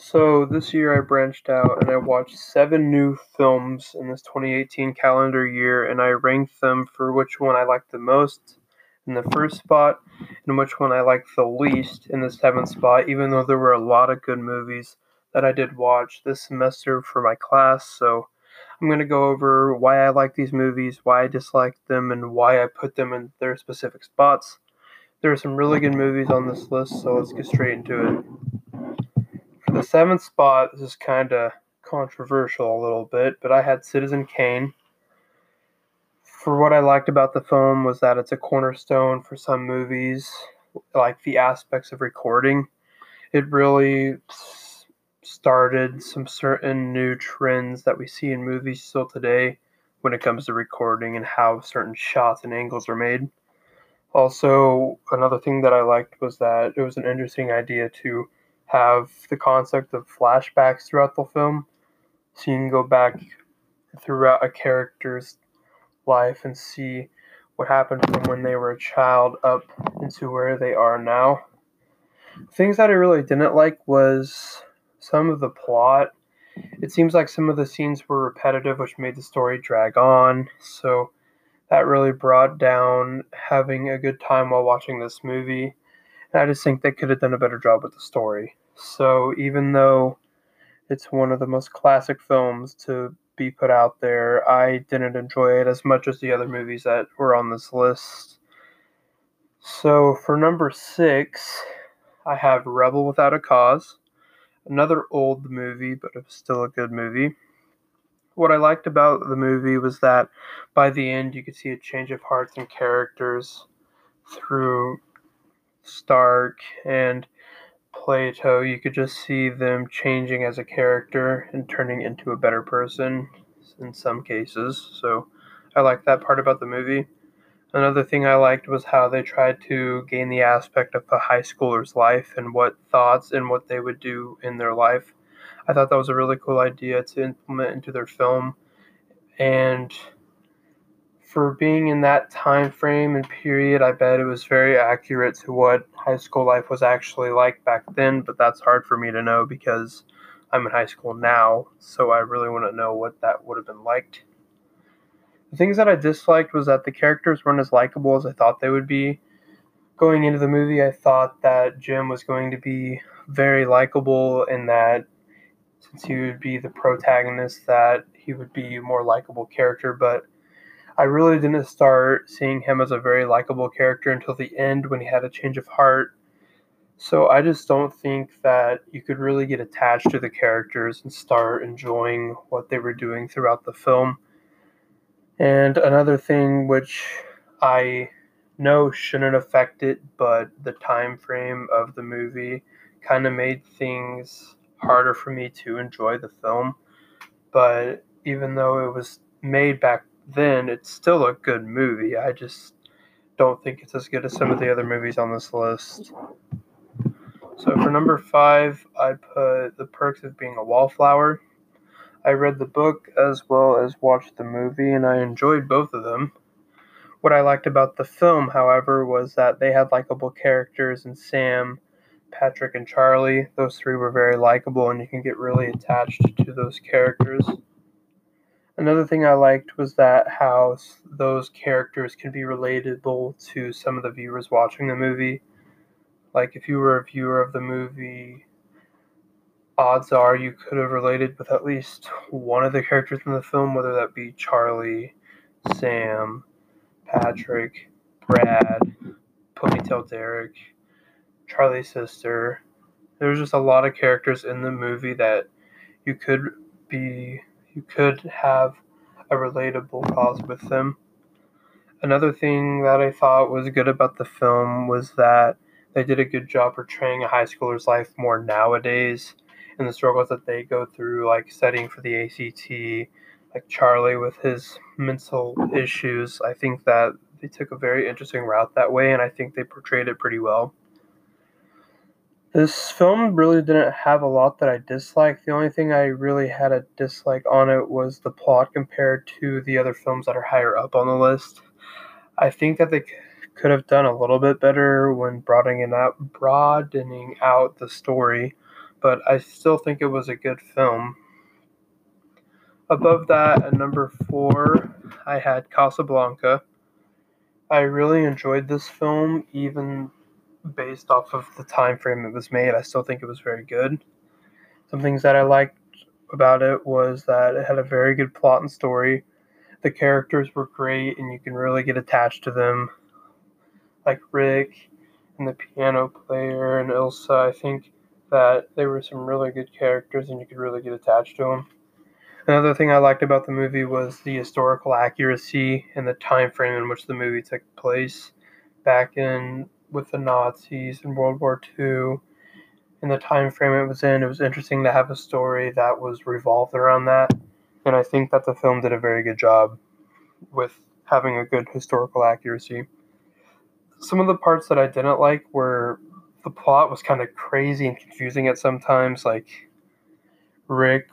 So this year I branched out and I watched seven new films in this 2018 calendar year and I ranked them for which one I liked the most in the first spot and which one I liked the least in the seventh spot, even though there were a lot of good movies that I did watch this semester for my class. So I'm going to go over why I like these movies, why I dislike them, and why I put them in their specific spots. There are some really good movies on this list, so let's get straight into it. The seventh spot, this is kind of controversial a little bit, but I had Citizen Kane. For what I liked about the film was that it's a cornerstone for some movies, like the aspects of recording. It really started some certain new trends that we see in movies still today when it comes to recording and how certain shots and angles are made. Also, another thing that I liked was that it was an interesting idea to have the concept of flashbacks throughout the film. So you can go back throughout a character's life and see what happened from when they were a child up into where they are now. Things that I really didn't like was some of the plot. It seems like some of the scenes were repetitive, which made the story drag on. So that really brought down having a good time while watching this movie. I just think they could have done a better job with the story. So even though it's one of the most classic films to be put out there, I didn't enjoy it as much as the other movies that were on this list. So for number six, I have Rebel Without a Cause, another old movie, but it was still a good movie. What I liked about the movie was that by the end you could see a change of hearts and characters through Stark and Plato, you could just see them changing as a character and turning into a better person in some cases. So I like that part about the movie. Another thing I liked was how they tried to gain the aspect of a high schooler's life and what thoughts and what they would do in their life. I thought that was a really cool idea to implement into their film. And for being in that time frame and period, I bet it was very accurate to what high school life was actually like back then, but that's hard for me to know because I'm in high school now, so I really want to know what that would have been like. The things that I disliked was that the characters weren't as likable as I thought they would be. Going into the movie, I thought that Jim was going to be very likable and that since he would be the protagonist that he would be a more likable character, but I really didn't start seeing him as a very likable character until the end when he had a change of heart. So I just don't think that you could really get attached to the characters and start enjoying what they were doing throughout the film. And another thing which I know shouldn't affect it, but the time frame of the movie kind of made things harder for me to enjoy the film. But even though it was made back then it's still a good movie. I just don't think it's as good as some of the other movies on this list. So for number five, I put The Perks of Being a Wallflower. I read the book as well as watched the movie, and I enjoyed both of them. What I liked about the film, however, was that they had likable characters, and Sam, Patrick, and Charlie, those three were very likable, and you can get really attached to those characters. Another thing I liked was that how those characters can be relatable to some of the viewers watching the movie. Like if you were a viewer of the movie, odds are you could have related with at least one of the characters in the film, whether that be Charlie, Sam, Patrick, Brad, Ponytail Derek, Charlie's sister. There's just a lot of characters in the movie that you could be you could have a relatable cause with them. Another thing that I thought was good about the film was that they did a good job portraying a high schooler's life more nowadays and the struggles that they go through, like studying for the ACT, like Charlie with his mental issues. I think that they took a very interesting route that way, and I think they portrayed it pretty well. This film really didn't have a lot that I disliked. The only thing I really had a dislike on it was the plot compared to the other films that are higher up on the list. I think that they could have done a little bit better when broadening out broadening out the story, but I still think it was a good film. Above that, at number four, I had Casablanca. I really enjoyed this film, even based off of the time frame it was made. I still think it was very good. Some things that I liked about it was that it had a very good plot and story. The characters were great, and you can really get attached to them, like Rick and the piano player and Ilsa. I think that they were some really good characters, and you could really get attached to them. Another thing I liked about the movie was the historical accuracy and the time frame in which the movie took place back in with the Nazis in World War II. In the time frame it was in, it was interesting to have a story that was revolved around that. And I think that the film did a very good job with having a good historical accuracy. Some of the parts that I didn't like were the plot was kind of crazy and confusing at sometimes. Like Rick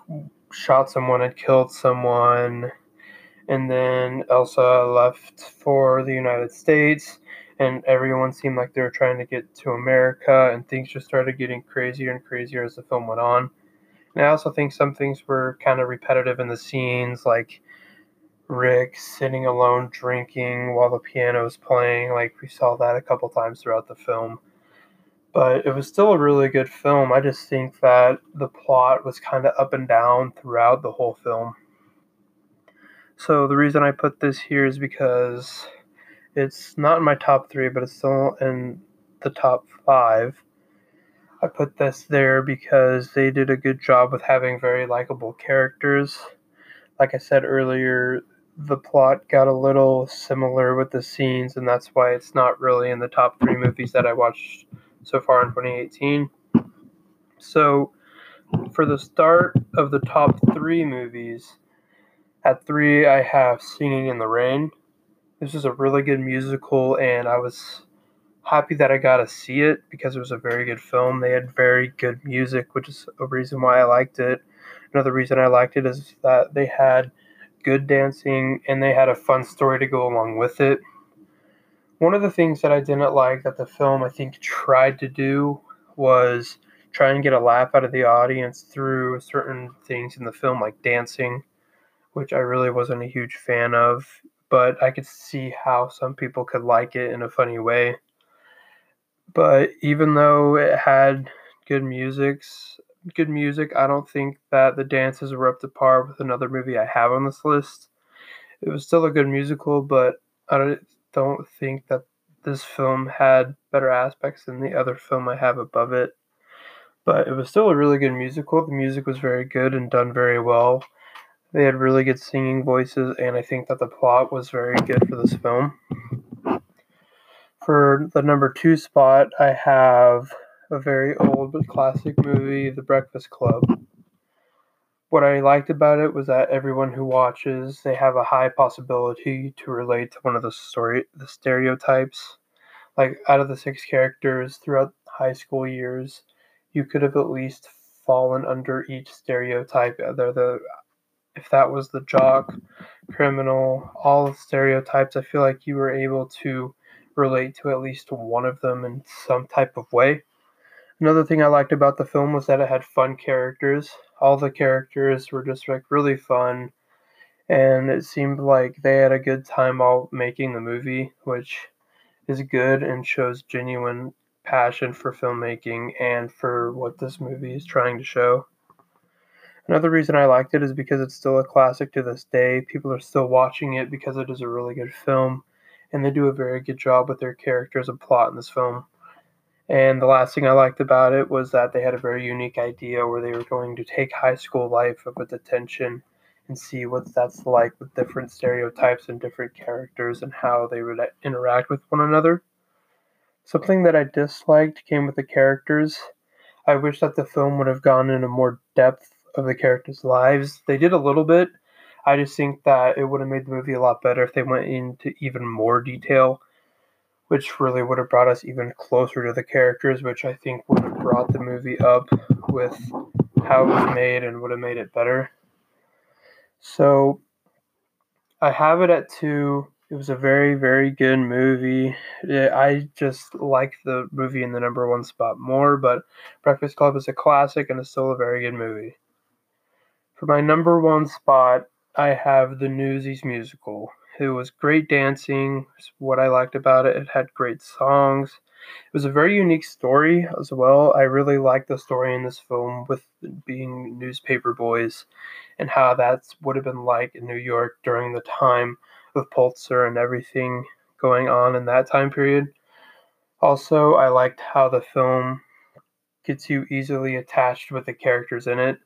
shot someone and killed someone. And then Elsa left for the United States, and everyone seemed like they were trying to get to America, and things just started getting crazier and crazier as the film went on. And I also think some things were kind of repetitive in the scenes, like Rick sitting alone drinking while the piano is playing. Like we saw that a couple times throughout the film but it was still a really good film. I just think that the plot was kind of up and down throughout the whole film. So the reason I put this here is because it's not in my top three, but it's still in the top five. I put this there because they did a good job with having very likable characters. Like I said earlier, the plot got a little similar with the scenes, and that's why it's not really in the top three movies that I watched so far in 2018. So, for the start of the top three movies, at three, I have Singing in the Rain. This was a really good musical, and I was happy that I got to see it because it was a very good film. They had very good music, which is a reason why I liked it. Another reason I liked it is that they had good dancing and they had a fun story to go along with it one of the things that I didn't like that the film I think tried to do was try and get a laugh out of the audience through certain things in the film like dancing, which I really wasn't a huge fan of, but I could see how some people could like it in a funny way. But even though it had good musics, good music, I don't think that the dances were up to par with another movie I have on this list. It was still a good musical, but I don't don't think that this film had better aspects than the other film I have above it. But it was still a really good musical. The music was very good and done very well. They had really good singing voices, and I think that the plot was very good for this film. For the number two spot, I have a very old but classic movie, The Breakfast Club what I liked about it was that everyone who watches they have a high possibility to relate to one of the story the stereotypes. Like out of the six characters throughout high school years, you could have at least fallen under each stereotype. Either the if that was the jock, criminal, all the stereotypes, I feel like you were able to relate to at least one of them in some type of way. Another thing I liked about the film was that it had fun characters all the characters were just like really fun and it seemed like they had a good time while making the movie which is good and shows genuine passion for filmmaking and for what this movie is trying to show another reason i liked it is because it's still a classic to this day people are still watching it because it is a really good film and they do a very good job with their characters and plot in this film and the last thing I liked about it was that they had a very unique idea where they were going to take high school life with detention and see what that's like with different stereotypes and different characters and how they would uh, interact with one another. Something that I disliked came with the characters. I wish that the film would have gone into more depth of the characters' lives. They did a little bit. I just think that it would have made the movie a lot better if they went into even more detail which really would have brought us even closer to the characters, which I think would have brought the movie up with how it was made and would have made it better. So I have it at two, It was a very, very good movie. I just like the movie in the number one spot more, but Breakfast Club is a classic and it's still a very good movie. For my number one spot, I have the Newsies musical. It was great dancing. What I liked about it, it had great songs. It was a very unique story as well. I really liked the story in this film with being newspaper boys and how that would have been like in New York during the time of Pulitzer and everything going on in that time period. Also, I liked how the film gets you easily attached with the characters in it.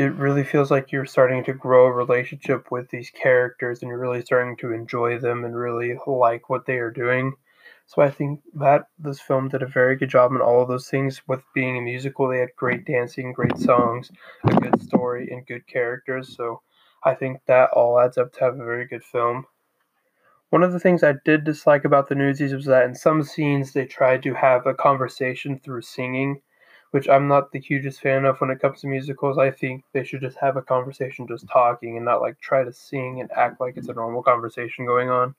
It really feels like you're starting to grow a relationship with these characters and you're really starting to enjoy them and really like what they are doing. So I think that this film did a very good job in all of those things. With being a musical, they had great dancing, great songs, a good story, and good characters. So I think that all adds up to have a very good film. One of the things I did dislike about the Newsies was that in some scenes they tried to have a conversation through singing, which I'm not the hugest fan of when it comes to musicals. I think they should just have a conversation just talking and not like try to sing and act like it's a normal conversation going on.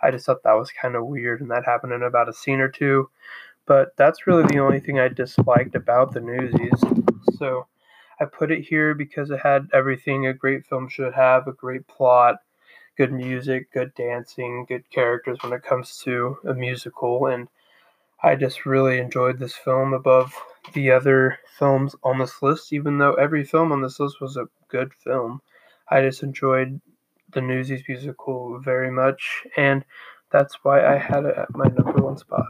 I just thought that was kind of weird and that happened in about a scene or two. But that's really the only thing I disliked about the Newsies. So I put it here because it had everything a great film should have a great plot, good music, good dancing, good characters when it comes to a musical. And I just really enjoyed this film above the other films on this list, even though every film on this list was a good film. I just enjoyed the Newsies musical very much, and that's why I had it at my number one spot.